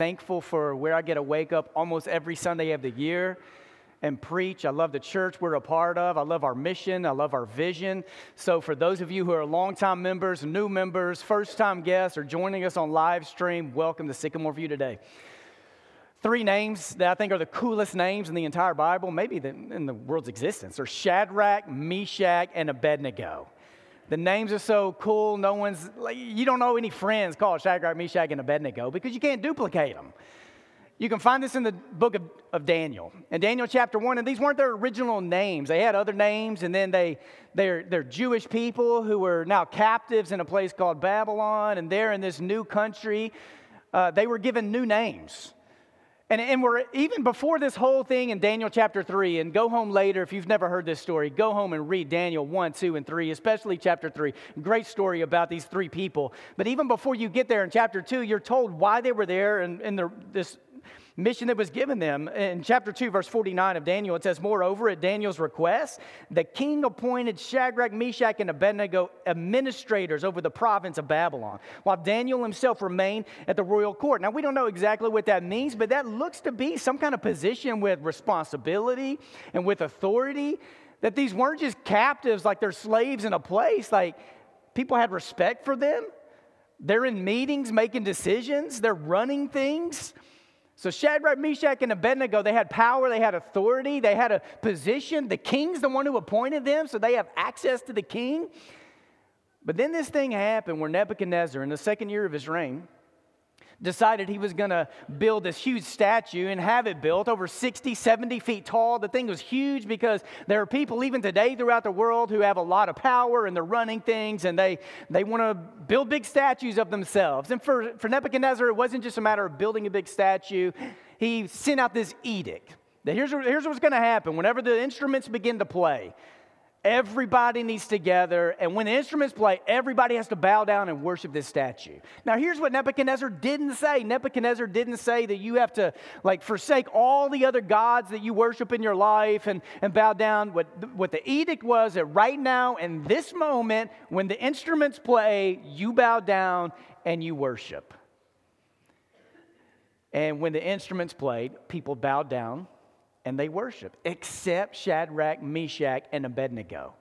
thankful for where I get to wake up almost every Sunday of the year and preach. I love the church we're a part of. I love our mission. I love our vision. So, for those of you who are longtime members, new members, first time guests, or joining us on live stream, welcome to Sycamore View today. Three names that I think are the coolest names in the entire Bible, maybe in the world's existence, are Shadrach, Meshach, and Abednego. The names are so cool, no one's, like, you don't know any friends called Shadrach, Meshach, and Abednego because you can't duplicate them. You can find this in the book of, of Daniel. In Daniel chapter 1, and these weren't their original names. They had other names, and then they, they're, they're Jewish people who were now captives in a place called Babylon, and they're in this new country. Uh, they were given new names. And, and we're even before this whole thing in Daniel chapter 3, and go home later if you've never heard this story, go home and read Daniel 1, 2, and 3, especially chapter 3. Great story about these three people. But even before you get there in chapter 2, you're told why they were there and, and this mission that was given them. In chapter 2, verse 49 of Daniel, it says, Moreover, at Daniel's request, the king appointed Shadrach, Meshach, and Abednego administrators over the province of Babylon, while Daniel himself remained at the royal court. Now, we don't know exactly what that means, but that looks to be some kind of position with responsibility and with authority. That these weren't just captives like they're slaves in a place, like people had respect for them. They're in meetings making decisions, they're running things. So Shadrach, Meshach, and Abednego, they had power, they had authority, they had a position. The king's the one who appointed them, so they have access to the king. But then this thing happened where Nebuchadnezzar, in the second year of his reign, decided he was going to build this huge statue and have it built over 60, 70 feet tall. The thing was huge because there are people even today throughout the world who have a lot of power and they're running things and they, they want to build big statues of themselves. And for, for Nebuchadnezzar, it wasn't just a matter of building a big statue, he sent out this edict. That here's, here's what's going to happen whenever the instruments begin to play Everybody needs to gather, and when the instruments play, everybody has to bow down and worship this statue. Now, here's what Nebuchadnezzar didn't say. Nebuchadnezzar didn't say that you have to like forsake all the other gods that you worship in your life and, and bow down. What, what the edict was that right now, in this moment, when the instruments play, you bow down and you worship. And when the instruments played, people bowed down and they worshiped, except Shadrach, Meshach, and Abednego.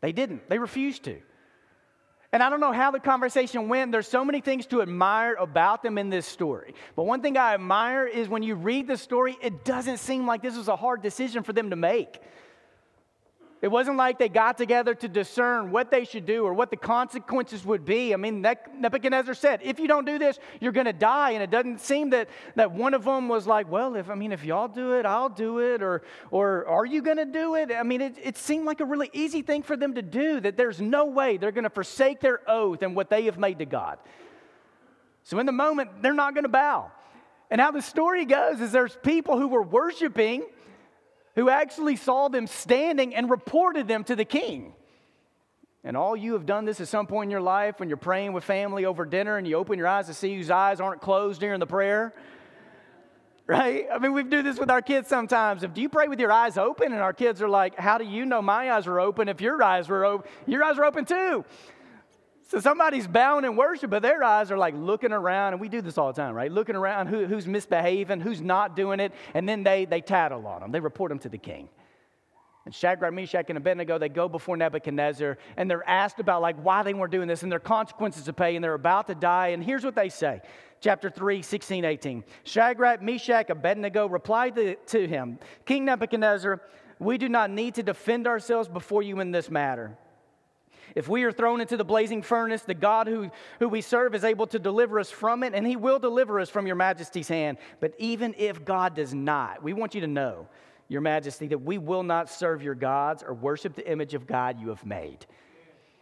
They didn't, they refused to. And I don't know how the conversation went. There's so many things to admire about them in this story. But one thing I admire is when you read the story, it doesn't seem like this was a hard decision for them to make. It wasn't like they got together to discern what they should do or what the consequences would be. I mean, Nebuchadnezzar said, if you don't do this, you're going to die. And it doesn't seem that, that one of them was like, well, if I mean, if y'all do it, I'll do it. Or, or are you going to do it? I mean, it, it seemed like a really easy thing for them to do, that there's no way they're going to forsake their oath and what they have made to God. So in the moment, they're not going to bow. And how the story goes is there's people who were worshiping who actually saw them standing and reported them to the king. And all you have done this at some point in your life when you're praying with family over dinner and you open your eyes to see whose eyes aren't closed during the prayer. Right? I mean, we do this with our kids sometimes. If do you pray with your eyes open and our kids are like, "How do you know my eyes are open if your eyes were open? Your eyes are open too." So somebody's bowing in worship, but their eyes are like looking around, and we do this all the time, right? Looking around who, who's misbehaving, who's not doing it, and then they, they tattle on them. They report them to the king. And Shadrach, Meshach, and Abednego, they go before Nebuchadnezzar, and they're asked about like why they weren't doing this and their consequences to pay, and they're about to die. And here's what they say. Chapter 3, 16, 18. Shadrach, Meshach, Abednego replied to, to him, King Nebuchadnezzar, we do not need to defend ourselves before you in this matter. If we are thrown into the blazing furnace, the God who, who we serve is able to deliver us from it, and he will deliver us from your majesty's hand. But even if God does not, we want you to know, your majesty, that we will not serve your gods or worship the image of God you have made.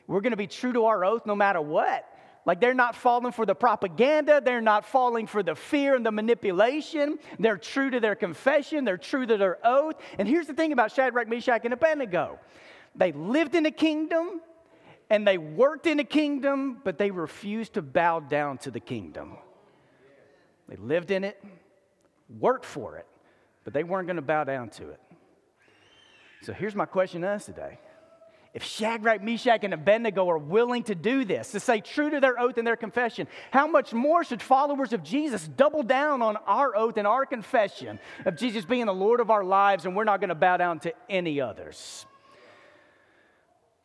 We're going to be true to our oath no matter what. Like they're not falling for the propaganda, they're not falling for the fear and the manipulation. They're true to their confession, they're true to their oath. And here's the thing about Shadrach, Meshach, and Abednego they lived in a kingdom, and they worked in the kingdom, but they refused to bow down to the kingdom. They lived in it, worked for it, but they weren't going to bow down to it. So here's my question to us today if Shadrach, Meshach, and Abednego are willing to do this, to stay true to their oath and their confession, how much more should followers of Jesus double down on our oath and our confession of Jesus being the Lord of our lives and we're not going to bow down to any others?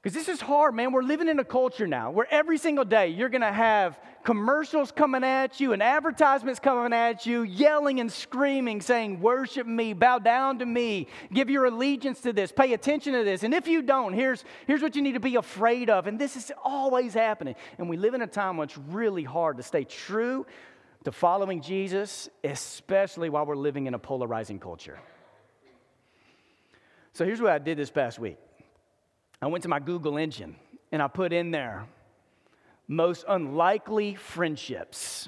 Because this is hard, man. We're living in a culture now where every single day you're going to have commercials coming at you and advertisements coming at you, yelling and screaming, saying, Worship me, bow down to me, give your allegiance to this, pay attention to this. And if you don't, here's, here's what you need to be afraid of. And this is always happening. And we live in a time when it's really hard to stay true to following Jesus, especially while we're living in a polarizing culture. So here's what I did this past week. I went to my Google engine and I put in there most unlikely friendships.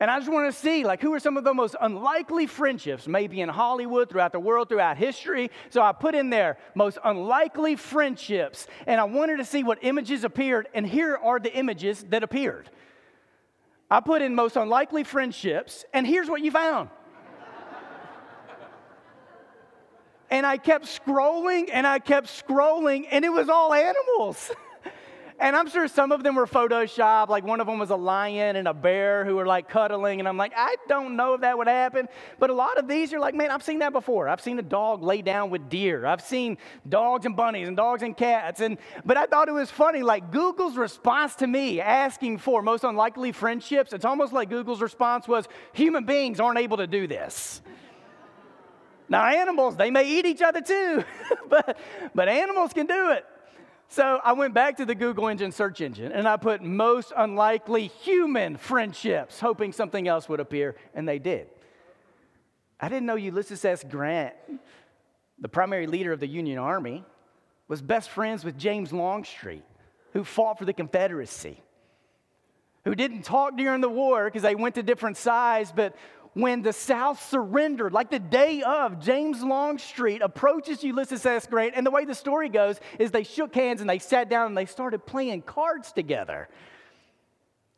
And I just want to see, like, who are some of the most unlikely friendships, maybe in Hollywood, throughout the world, throughout history. So I put in there most unlikely friendships, and I wanted to see what images appeared, and here are the images that appeared. I put in most unlikely friendships, and here's what you found And I kept scrolling and I kept scrolling, and it was all animals. and I'm sure some of them were Photoshop. Like one of them was a lion and a bear who were like cuddling. And I'm like, I don't know if that would happen. But a lot of these are like, man, I've seen that before. I've seen a dog lay down with deer. I've seen dogs and bunnies and dogs and cats. And but I thought it was funny. Like Google's response to me asking for most unlikely friendships, it's almost like Google's response was, human beings aren't able to do this. Now, animals, they may eat each other too, but, but animals can do it. So I went back to the Google engine search engine and I put most unlikely human friendships, hoping something else would appear, and they did. I didn't know Ulysses S. Grant, the primary leader of the Union Army, was best friends with James Longstreet, who fought for the Confederacy, who didn't talk during the war because they went to different sides, but when the South surrendered, like the day of, James Longstreet approaches Ulysses S. Grant, and the way the story goes is they shook hands and they sat down and they started playing cards together.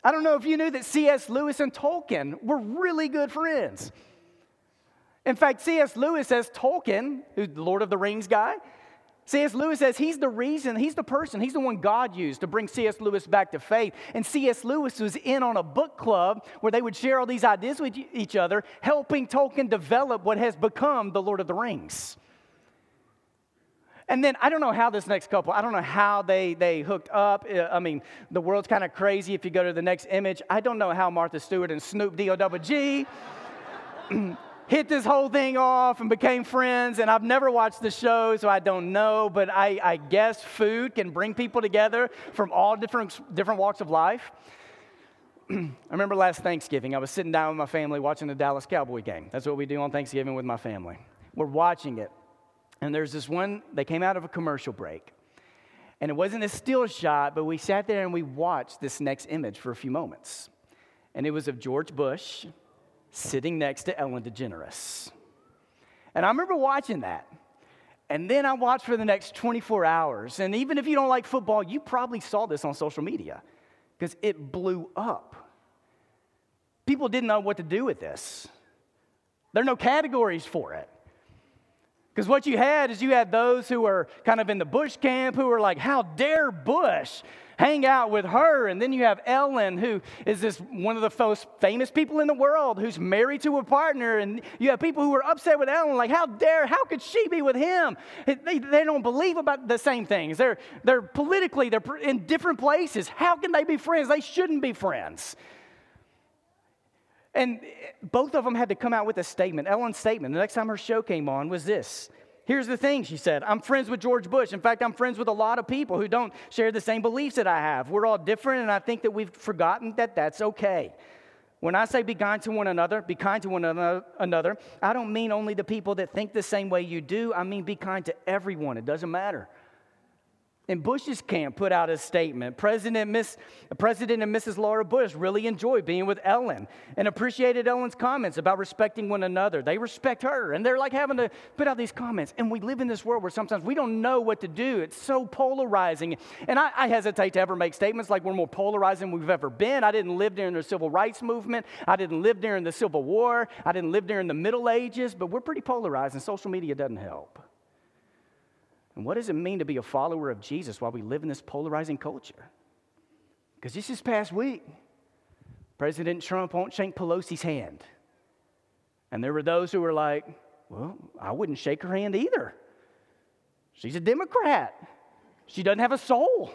I don't know if you knew that C.S. Lewis and Tolkien were really good friends. In fact, C.S. Lewis says Tolkien, who's the Lord of the Rings guy, C.S. Lewis says he's the reason, he's the person, he's the one God used to bring C.S. Lewis back to faith. And C.S. Lewis was in on a book club where they would share all these ideas with each other, helping Tolkien develop what has become the Lord of the Rings. And then I don't know how this next couple, I don't know how they, they hooked up. I mean, the world's kind of crazy if you go to the next image. I don't know how Martha Stewart and Snoop D-O-double-G hit this whole thing off and became friends. And I've never watched the show, so I don't know. But I, I guess food can bring people together from all different, different walks of life. I remember last Thanksgiving, I was sitting down with my family watching the Dallas Cowboy game. That's what we do on Thanksgiving with my family. We're watching it. And there's this one, they came out of a commercial break. And it wasn't a still shot, but we sat there and we watched this next image for a few moments. And it was of George Bush sitting next to Ellen DeGeneres. And I remember watching that. And then I watched for the next 24 hours. And even if you don't like football, you probably saw this on social media because it blew up. People didn't know what to do with this. There are no categories for it. Because what you had is you had those who were kind of in the Bush camp who were like, How dare Bush hang out with her? And then you have Ellen, who is this one of the most famous people in the world who's married to a partner. And you have people who are upset with Ellen, like, How dare, how could she be with him? They, they don't believe about the same things. They're, they're politically, they're in different places. How can they be friends? They shouldn't be friends. And both of them had to come out with a statement. Ellen's statement, the next time her show came on, was this. Here's the thing, she said. I'm friends with George Bush. In fact, I'm friends with a lot of people who don't share the same beliefs that I have. We're all different, and I think that we've forgotten that that's okay. When I say be kind to one another, be kind to one another, I don't mean only the people that think the same way you do. I mean be kind to everyone. It doesn't matter. And Bush's camp put out a statement. President, Miss, President and Mrs. Laura Bush really enjoyed being with Ellen and appreciated Ellen's comments about respecting one another. They respect her, and they're like having to put out these comments. And we live in this world where sometimes we don't know what to do. It's so polarizing. And I, I hesitate to ever make statements like we're more polarizing than we've ever been. I didn't live during the civil rights movement, I didn't live during the Civil War, I didn't live during the Middle Ages, but we're pretty polarized, and social media doesn't help. And what does it mean to be a follower of Jesus while we live in this polarizing culture? Because just this past week, President Trump won't shake Pelosi's hand. And there were those who were like, well, I wouldn't shake her hand either. She's a Democrat. She doesn't have a soul.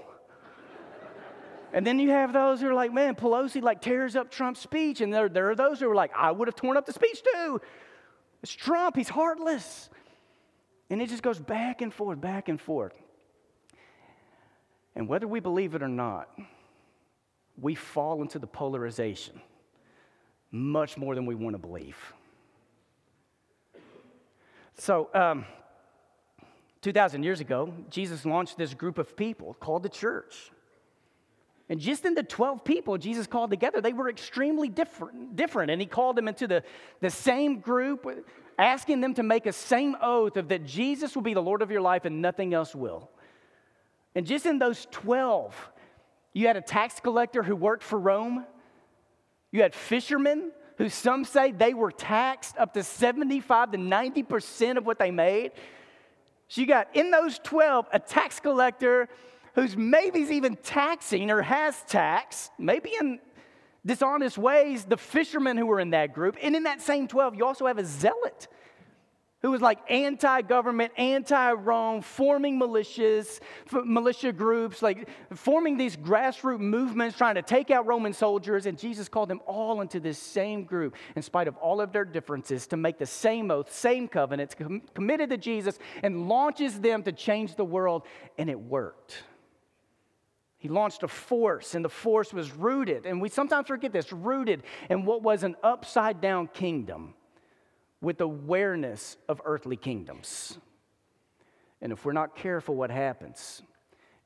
and then you have those who are like, man, Pelosi like tears up Trump's speech. And there, there are those who are like, I would have torn up the speech too. It's Trump, he's heartless. And it just goes back and forth, back and forth. And whether we believe it or not, we fall into the polarization much more than we want to believe. So, um, 2,000 years ago, Jesus launched this group of people called the church. And just in the 12 people Jesus called together, they were extremely different. different. And he called them into the, the same group, asking them to make a same oath of that Jesus will be the Lord of your life and nothing else will. And just in those 12, you had a tax collector who worked for Rome, you had fishermen who some say they were taxed up to 75 to 90% of what they made. So you got in those 12 a tax collector who's maybe even taxing or has taxed, maybe in dishonest ways, the fishermen who were in that group. And in that same 12, you also have a zealot who was like anti government, anti Rome, forming militias, militia groups, like forming these grassroots movements, trying to take out Roman soldiers. And Jesus called them all into this same group, in spite of all of their differences, to make the same oath, same covenants, com- committed to Jesus, and launches them to change the world. And it worked. He launched a force, and the force was rooted, and we sometimes forget this rooted in what was an upside down kingdom with awareness of earthly kingdoms. And if we're not careful, what happens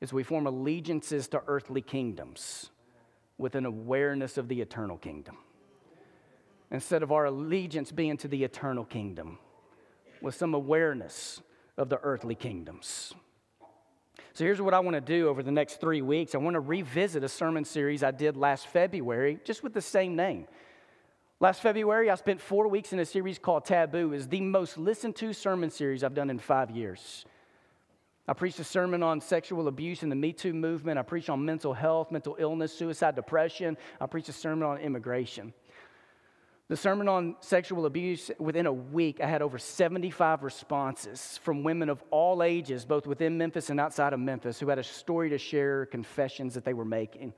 is we form allegiances to earthly kingdoms with an awareness of the eternal kingdom. Instead of our allegiance being to the eternal kingdom, with some awareness of the earthly kingdoms. So here's what I want to do over the next three weeks. I want to revisit a sermon series I did last February, just with the same name. Last February, I spent four weeks in a series called Taboo. is the most listened to sermon series I've done in five years. I preached a sermon on sexual abuse and the Me Too movement. I preached on mental health, mental illness, suicide, depression. I preached a sermon on immigration. The sermon on sexual abuse, within a week, I had over 75 responses from women of all ages, both within Memphis and outside of Memphis, who had a story to share, confessions that they were making.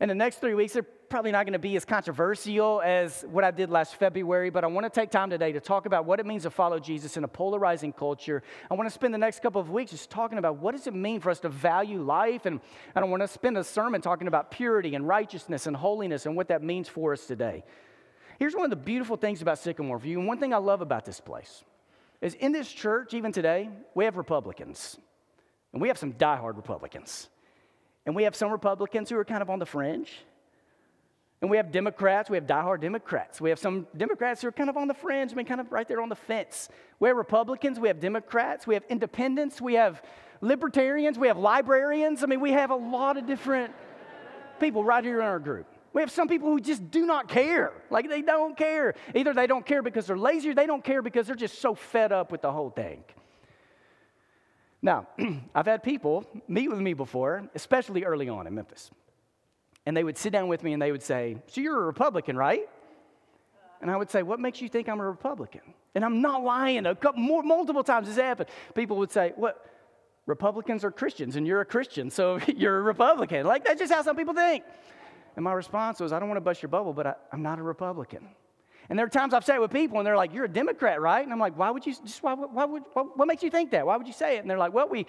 In the next three weeks, probably not going to be as controversial as what I did last February, but I want to take time today to talk about what it means to follow Jesus in a polarizing culture. I want to spend the next couple of weeks just talking about what does it mean for us to value life, and I don't want to spend a sermon talking about purity and righteousness and holiness and what that means for us today. Here's one of the beautiful things about Sycamore View, and one thing I love about this place is in this church, even today, we have Republicans, and we have some diehard Republicans. And we have some Republicans who are kind of on the fringe. And we have Democrats, we have diehard Democrats. We have some Democrats who are kind of on the fringe, I mean, kind of right there on the fence. We have Republicans, we have Democrats, we have independents, we have libertarians, we have librarians. I mean, we have a lot of different people right here in our group. We have some people who just do not care. Like they don't care. Either they don't care because they're lazy or they don't care because they're just so fed up with the whole thing. Now, I've had people meet with me before, especially early on in Memphis. And they would sit down with me and they would say, So you're a Republican, right? And I would say, What makes you think I'm a Republican? And I'm not lying. A couple more, multiple times this happened. People would say, What? Republicans are Christians and you're a Christian, so you're a Republican. Like, that's just how some people think. And my response was, I don't want to bust your bubble, but I, I'm not a Republican. And there are times I've said it with people, and they're like, "You're a Democrat, right?" And I'm like, "Why would you? Just why? Why would? What, what makes you think that? Why would you say it?" And they're like, "Well, we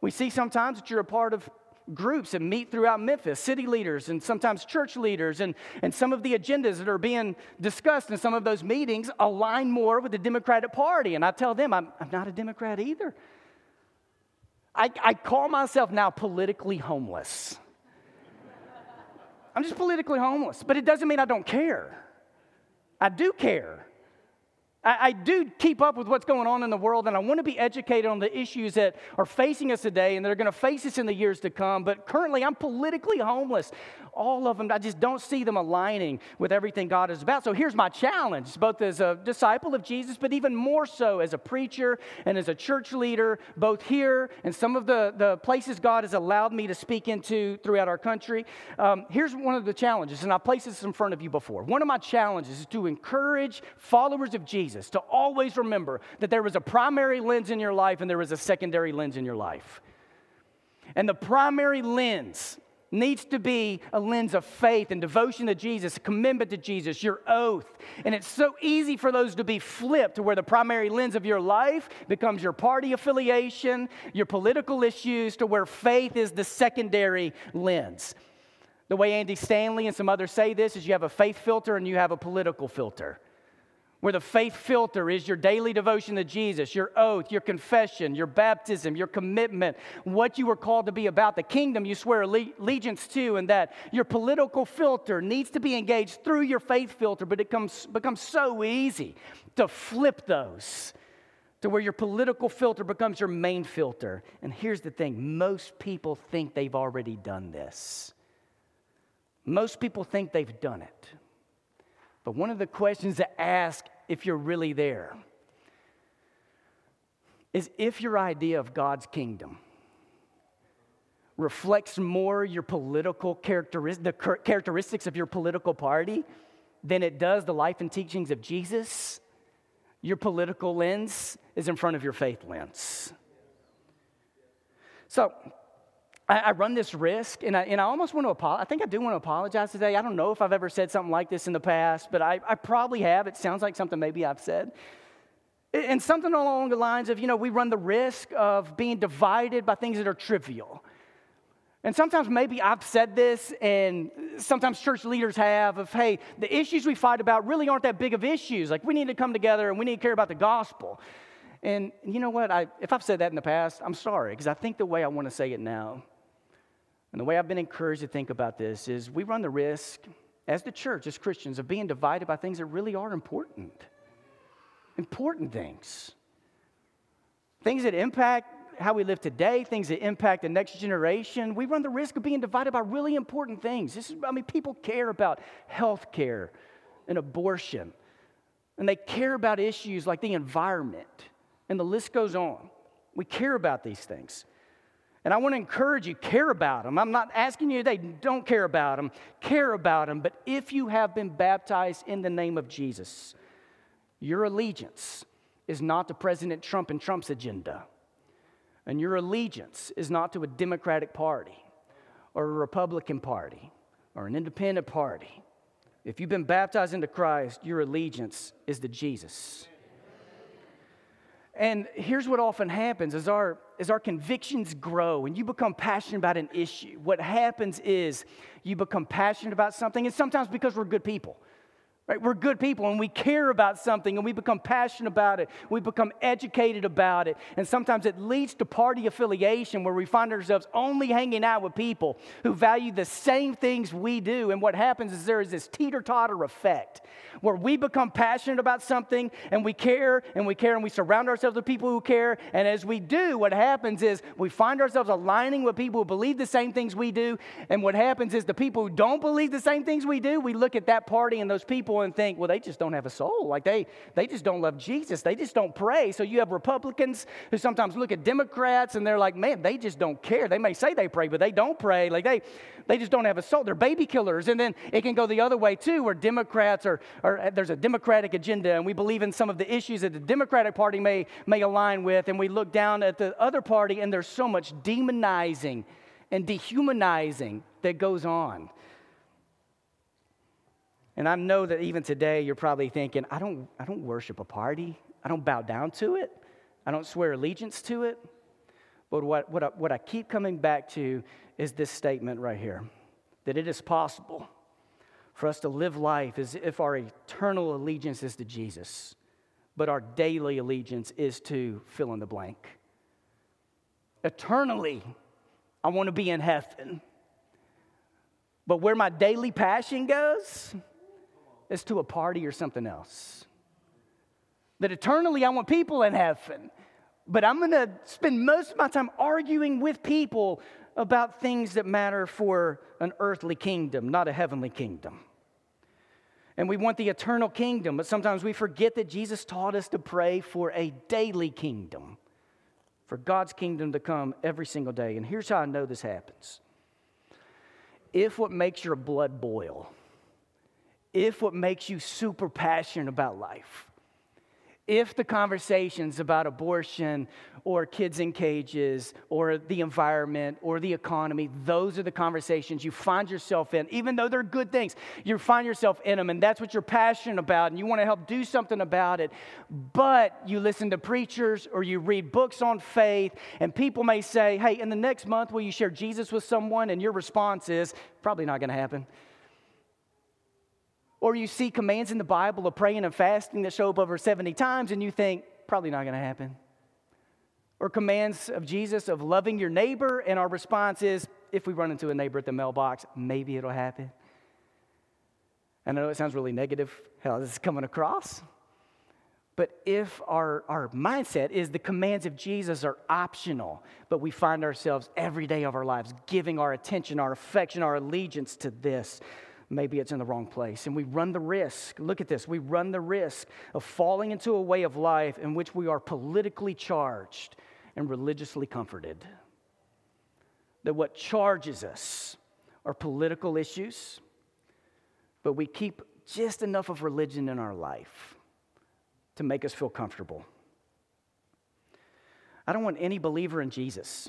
we see sometimes that you're a part of." Groups and meet throughout Memphis, city leaders and sometimes church leaders, and, and some of the agendas that are being discussed in some of those meetings align more with the Democratic Party. And I tell them, I'm, I'm not a Democrat either. I, I call myself now politically homeless. I'm just politically homeless, but it doesn't mean I don't care. I do care. I, do keep up with what's going on in the world, and I want to be educated on the issues that are facing us today and that are going to face us in the years to come. But currently, I'm politically homeless all of them, I just don't see them aligning with everything God is about. So here's my challenge, both as a disciple of Jesus, but even more so as a preacher and as a church leader, both here and some of the, the places God has allowed me to speak into throughout our country. Um, here's one of the challenges, and I've placed this in front of you before. One of my challenges is to encourage followers of Jesus to always remember that there was a primary lens in your life and there was a secondary lens in your life. And the primary lens needs to be a lens of faith and devotion to Jesus, commitment to Jesus, your oath. And it's so easy for those to be flipped to where the primary lens of your life becomes your party affiliation, your political issues, to where faith is the secondary lens. The way Andy Stanley and some others say this is you have a faith filter and you have a political filter where the faith filter is your daily devotion to Jesus, your oath, your confession, your baptism, your commitment, what you were called to be about, the kingdom you swear allegiance to, and that your political filter needs to be engaged through your faith filter, but it comes, becomes so easy to flip those to where your political filter becomes your main filter. And here's the thing most people think they've already done this. Most people think they've done it. But one of the questions to ask if you're really there is if your idea of God's kingdom reflects more your political characteristics, the characteristics of your political party than it does the life and teachings of Jesus, your political lens is in front of your faith lens. So, I, I run this risk, and I, and I almost want to apologize. I think I do want to apologize today. I don't know if I've ever said something like this in the past, but I, I probably have. It sounds like something maybe I've said. And something along the lines of, you know, we run the risk of being divided by things that are trivial. And sometimes maybe I've said this, and sometimes church leaders have of, hey, the issues we fight about really aren't that big of issues. Like, we need to come together and we need to care about the gospel. And you know what? I, if I've said that in the past, I'm sorry, because I think the way I want to say it now and the way I've been encouraged to think about this is we run the risk, as the church, as Christians, of being divided by things that really are important. Important things. Things that impact how we live today, things that impact the next generation. We run the risk of being divided by really important things. This is, I mean, people care about health care and abortion, and they care about issues like the environment, and the list goes on. We care about these things. And I want to encourage you, care about them. I'm not asking you today, don't care about them, care about them. But if you have been baptized in the name of Jesus, your allegiance is not to President Trump and Trump's agenda. And your allegiance is not to a Democratic Party or a Republican Party or an independent party. If you've been baptized into Christ, your allegiance is to Jesus. And here's what often happens is our, as our convictions grow and you become passionate about an issue, what happens is you become passionate about something, and sometimes because we're good people. Right? We're good people and we care about something and we become passionate about it. We become educated about it. And sometimes it leads to party affiliation where we find ourselves only hanging out with people who value the same things we do. And what happens is there is this teeter totter effect where we become passionate about something and we care and we care and we surround ourselves with people who care. And as we do, what happens is we find ourselves aligning with people who believe the same things we do. And what happens is the people who don't believe the same things we do, we look at that party and those people people and think, well, they just don't have a soul. Like they, they just don't love Jesus. They just don't pray. So you have Republicans who sometimes look at Democrats and they're like, man, they just don't care. They may say they pray, but they don't pray. Like they, they just don't have a soul. They're baby killers. And then it can go the other way too, where Democrats are, are there's a Democratic agenda and we believe in some of the issues that the Democratic Party may, may align with. And we look down at the other party and there's so much demonizing and dehumanizing that goes on. And I know that even today you're probably thinking, I don't, I don't worship a party. I don't bow down to it. I don't swear allegiance to it. But what, what, I, what I keep coming back to is this statement right here that it is possible for us to live life as if our eternal allegiance is to Jesus, but our daily allegiance is to fill in the blank. Eternally, I want to be in heaven. But where my daily passion goes, is to a party or something else. that eternally I want people in heaven. But I'm going to spend most of my time arguing with people about things that matter for an earthly kingdom, not a heavenly kingdom. And we want the eternal kingdom, but sometimes we forget that Jesus taught us to pray for a daily kingdom, for God's kingdom to come every single day. And here's how I know this happens if what makes your blood boil, if what makes you super passionate about life, if the conversations about abortion or kids in cages or the environment or the economy, those are the conversations you find yourself in, even though they're good things, you find yourself in them and that's what you're passionate about and you want to help do something about it. But you listen to preachers or you read books on faith, and people may say, Hey, in the next month, will you share Jesus with someone? And your response is, Probably not going to happen. Or you see commands in the Bible of praying and fasting that show up over 70 times and you think, probably not going to happen. Or commands of Jesus of loving your neighbor, and our response is, if we run into a neighbor at the mailbox, maybe it'll happen. And I know it sounds really negative how this is coming across. But if our, our mindset is the commands of Jesus are optional, but we find ourselves every day of our lives giving our attention, our affection, our allegiance to this, maybe it's in the wrong place. And we run the risk, look at this, we run the risk of falling into a way of life in which we are politically charged and religiously comforted. That what charges us are political issues, but we keep just enough of religion in our life to make us feel comfortable. I don't want any believer in Jesus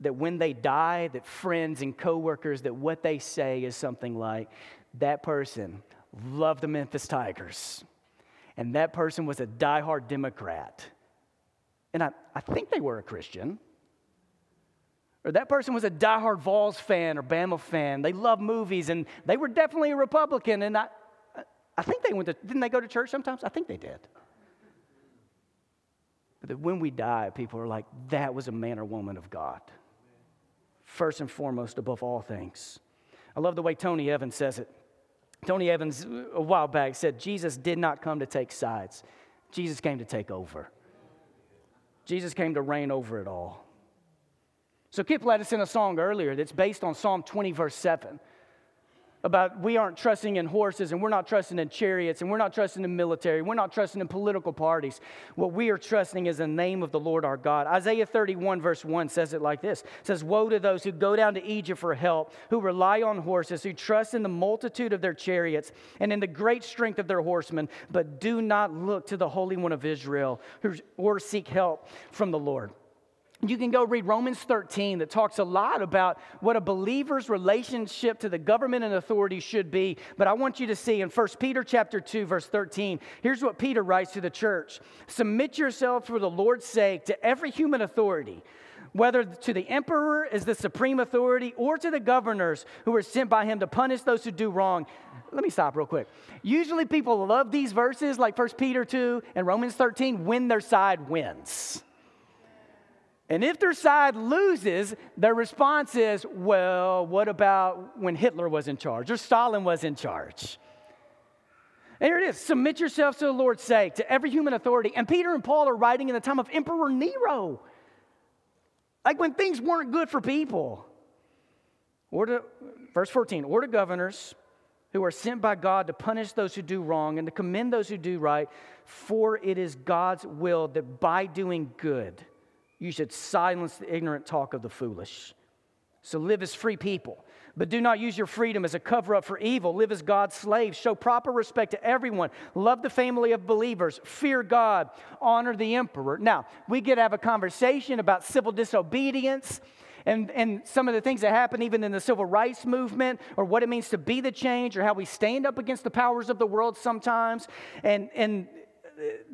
that when they die, that friends and coworkers, that what they say is something like, that person loved the Memphis Tigers, and that person was a diehard Democrat. And I, I think they were a Christian. Or that person was a diehard Vols fan or Bama fan. They love movies, and they were definitely a Republican. And I, I think they went to, didn't they go to church sometimes? I think they did. But that when we die, people are like, that was a man or woman of God first and foremost above all things. I love the way Tony Evans says it. Tony Evans, a while back, said, Jesus did not come to take sides, Jesus came to take over. Jesus came to reign over it all. So, Kip led us in a song earlier that's based on Psalm 20, verse 7 about we aren't trusting in horses and we're not trusting in chariots and we're not trusting in military, we're not trusting in political parties. What we are trusting is the name of the Lord our God. Isaiah 31, verse 1 says it like this it says, Woe to those who go down to Egypt for help, who rely on horses, who trust in the multitude of their chariots and in the great strength of their horsemen, but do not look to the Holy One of Israel or seek help from the Lord. You can go read Romans 13 that talks a lot about what a believer's relationship to the government and authority should be. But I want you to see in 1 Peter chapter 2 verse 13, here's what Peter writes to the church. Submit yourself for the Lord's sake to every human authority, whether to the emperor as the supreme authority or to the governors who are sent by him to punish those who do wrong. Let me stop real quick. Usually people love these verses like 1 Peter 2 and Romans 13 when their side wins. And if their side loses, their response is, well, what about when Hitler was in charge or Stalin was in charge? And here it is submit yourselves to the Lord's sake, to every human authority. And Peter and Paul are writing in the time of Emperor Nero, like when things weren't good for people. Or to, verse 14, or to governors who are sent by God to punish those who do wrong and to commend those who do right, for it is God's will that by doing good, you should silence the ignorant talk of the foolish. So live as free people. But do not use your freedom as a cover up for evil. Live as God's slaves. Show proper respect to everyone. Love the family of believers. Fear God. Honor the emperor. Now, we get to have a conversation about civil disobedience and, and some of the things that happen even in the civil rights movement or what it means to be the change or how we stand up against the powers of the world sometimes. And, and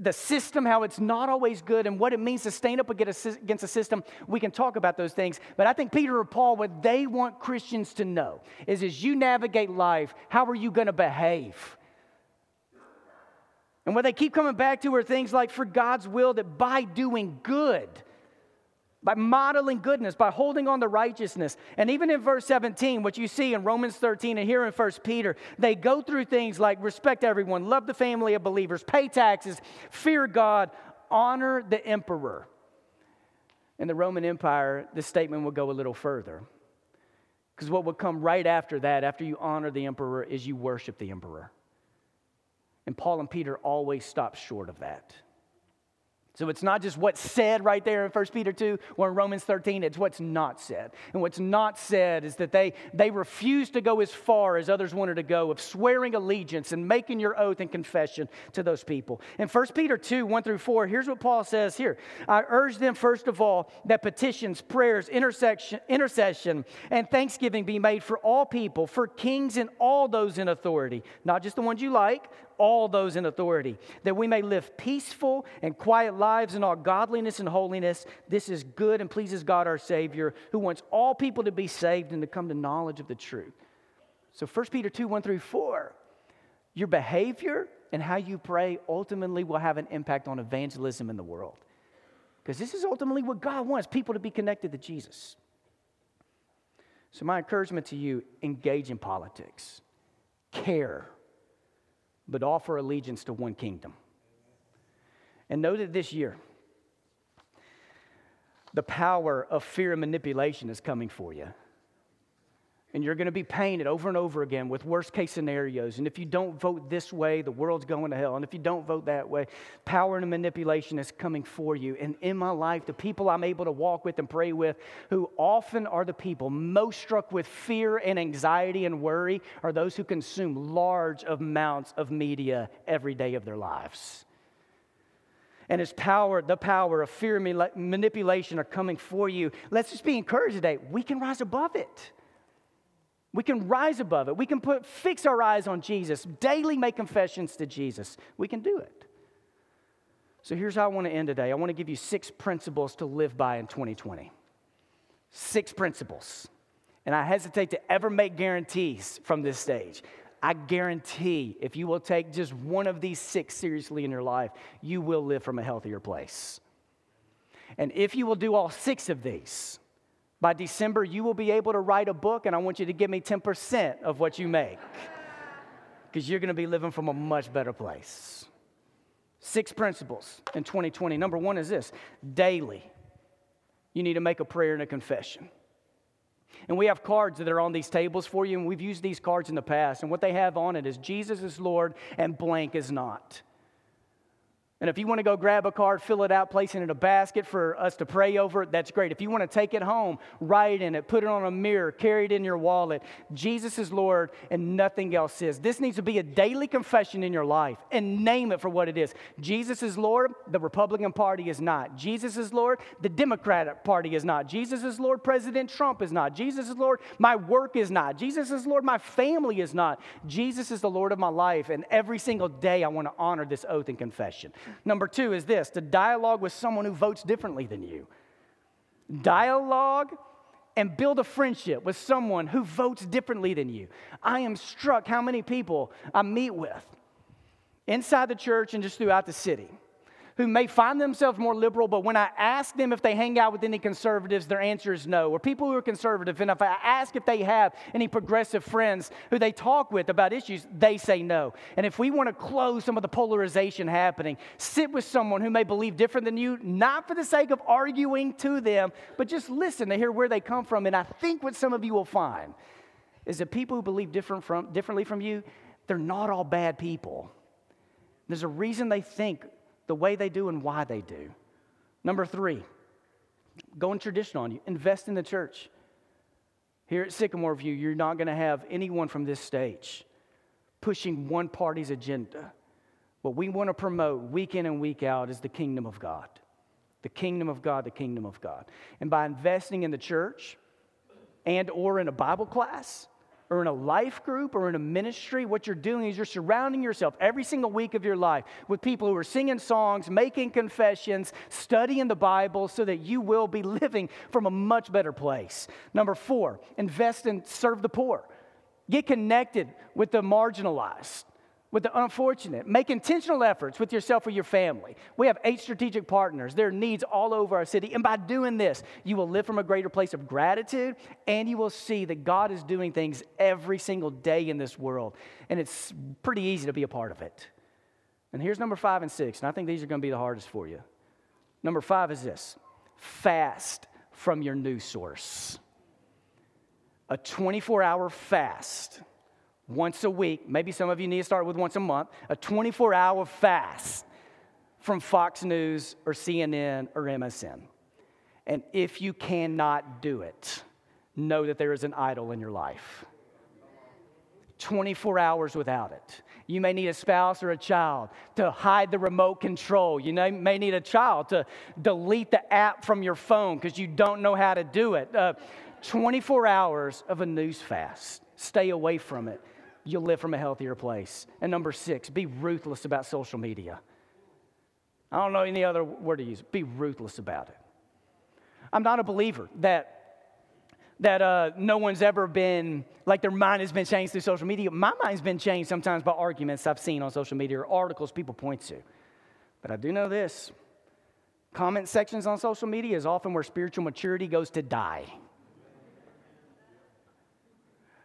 the system, how it's not always good, and what it means to stand up against a system, we can talk about those things. But I think Peter or Paul, what they want Christians to know is as you navigate life, how are you going to behave? And what they keep coming back to are things like, for God's will, that by doing good, by modeling goodness, by holding on to righteousness. And even in verse 17, what you see in Romans 13 and here in 1 Peter, they go through things like respect everyone, love the family of believers, pay taxes, fear God, honor the emperor. In the Roman Empire, this statement would go a little further. Because what would come right after that, after you honor the emperor, is you worship the emperor. And Paul and Peter always stop short of that. So it's not just what's said right there in 1 Peter 2 or in Romans 13, it's what's not said. And what's not said is that they, they refuse to go as far as others wanted to go of swearing allegiance and making your oath and confession to those people. In 1 Peter 2 1 through 4, here's what Paul says here I urge them, first of all, that petitions, prayers, intercession, intercession, and thanksgiving be made for all people, for kings and all those in authority, not just the ones you like, all those in authority, that we may live peaceful and quiet lives in all godliness and holiness. This is good and pleases God our Savior, who wants all people to be saved and to come to knowledge of the truth. So 1 Peter 2 1 through 4, your behavior and how you pray ultimately will have an impact on evangelism in the world. Because this is ultimately what God wants people to be connected to Jesus. So, my encouragement to you engage in politics, care but offer allegiance to one kingdom. And know that this year, the power of fear and manipulation is coming for you. And you're going to be painted over and over again with worst case scenarios. And if you don't vote this way, the world's going to hell. And if you don't vote that way, power and manipulation is coming for you. And in my life, the people I'm able to walk with and pray with, who often are the people most struck with fear and anxiety and worry, are those who consume large amounts of media every day of their lives. And as power, the power of fear and manipulation are coming for you, let's just be encouraged today. We can rise above it. We can rise above it. We can put, fix our eyes on Jesus, daily make confessions to Jesus. We can do it. So here's how I want to end today I want to give you six principles to live by in 2020. Six principles. And I hesitate to ever make guarantees from this stage. I guarantee if you will take just one of these six seriously in your life, you will live from a healthier place. And if you will do all six of these, by December, you will be able to write a book, and I want you to give me 10% of what you make because you're going to be living from a much better place. Six principles in 2020. Number one is this daily, you need to make a prayer and a confession. And we have cards that are on these tables for you, and we've used these cards in the past. And what they have on it is Jesus is Lord and blank is not. And if you want to go grab a card, fill it out, place it in a basket for us to pray over it, that's great. If you want to take it home, write in it, put it on a mirror, carry it in your wallet. Jesus is Lord and nothing else is. This needs to be a daily confession in your life and name it for what it is. Jesus is Lord, the Republican Party is not. Jesus is Lord, the Democratic Party is not. Jesus is Lord, President Trump is not. Jesus is Lord, my work is not. Jesus is Lord, my family is not. Jesus is the Lord of my life, and every single day I want to honor this oath and confession. Number two is this to dialogue with someone who votes differently than you. Dialogue and build a friendship with someone who votes differently than you. I am struck how many people I meet with inside the church and just throughout the city who may find themselves more liberal, but when I ask them if they hang out with any conservatives, their answer is no. Or people who are conservative, and if I ask if they have any progressive friends who they talk with about issues, they say no. And if we want to close some of the polarization happening, sit with someone who may believe different than you, not for the sake of arguing to them, but just listen to hear where they come from. And I think what some of you will find is that people who believe different from, differently from you, they're not all bad people. There's a reason they think the way they do and why they do. Number three, going traditional on you. Invest in the church. Here at Sycamore View, you're not going to have anyone from this stage pushing one party's agenda. What we want to promote week in and week out is the kingdom of God. The kingdom of God, the kingdom of God. And by investing in the church and or in a Bible class, or in a life group or in a ministry, what you're doing is you're surrounding yourself every single week of your life with people who are singing songs, making confessions, studying the Bible so that you will be living from a much better place. Number four, invest and serve the poor. Get connected with the marginalized. With the unfortunate. Make intentional efforts with yourself or your family. We have eight strategic partners. There are needs all over our city. And by doing this, you will live from a greater place of gratitude and you will see that God is doing things every single day in this world. And it's pretty easy to be a part of it. And here's number five and six. And I think these are going to be the hardest for you. Number five is this fast from your news source. A 24 hour fast once a week, maybe some of you need to start with once a month, a 24 hour fast from Fox News or CNN or MSN. And if you cannot do it, know that there is an idol in your life. 24 hours without it. You may need a spouse or a child to hide the remote control. You may need a child to delete the app from your phone because you don't know how to do it. Uh, 24 hours of a news fast. Stay away from it you'll live from a healthier place. And number six, be ruthless about social media. I don't know any other word to use. Be ruthless about it. I'm not a believer that that uh, no one's ever been like their mind has been changed through social media. My mind's been changed sometimes by arguments I've seen on social media or articles people point to. But I do know this: comment sections on social media is often where spiritual maturity goes to die.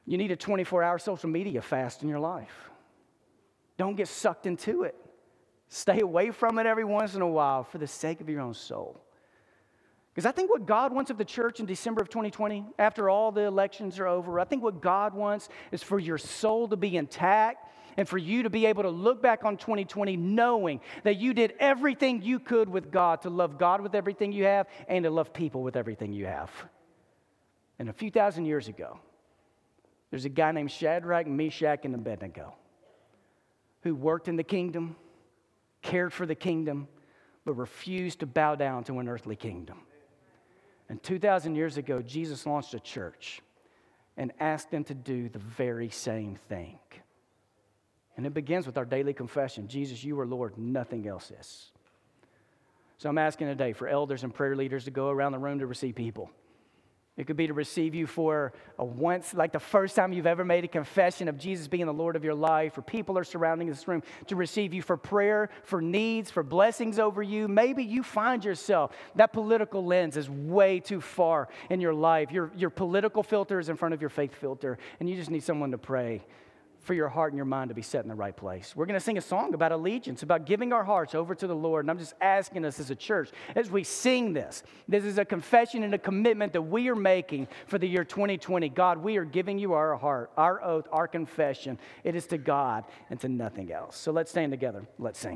You need a 24 hour social media fast in your life. Don't get sucked into it. Stay away from it every once in a while for the sake of your own soul. Because I think what God wants of the church in December of 2020, after all the elections are over, I think what God wants is for your soul to be intact and for you to be able to look back on 2020 knowing that you did everything you could with God to love God with everything you have and to love people with everything you have. And a few thousand years ago, there's a guy named Shadrach, Meshach, and Abednego who worked in the kingdom, cared for the kingdom, but refused to bow down to an earthly kingdom. And 2,000 years ago, Jesus launched a church and asked them to do the very same thing. And it begins with our daily confession Jesus, you are Lord, nothing else is. So I'm asking today for elders and prayer leaders to go around the room to receive people. It could be to receive you for a once, like the first time you've ever made a confession of Jesus being the Lord of your life, or people are surrounding this room to receive you for prayer, for needs, for blessings over you. Maybe you find yourself, that political lens is way too far in your life. Your, your political filter is in front of your faith filter, and you just need someone to pray for your heart and your mind to be set in the right place. We're going to sing a song about allegiance, about giving our hearts over to the Lord. And I'm just asking us as a church, as we sing this, this is a confession and a commitment that we are making for the year 2020. God, we are giving you our heart, our oath, our confession. It is to God and to nothing else. So let's stand together. Let's sing.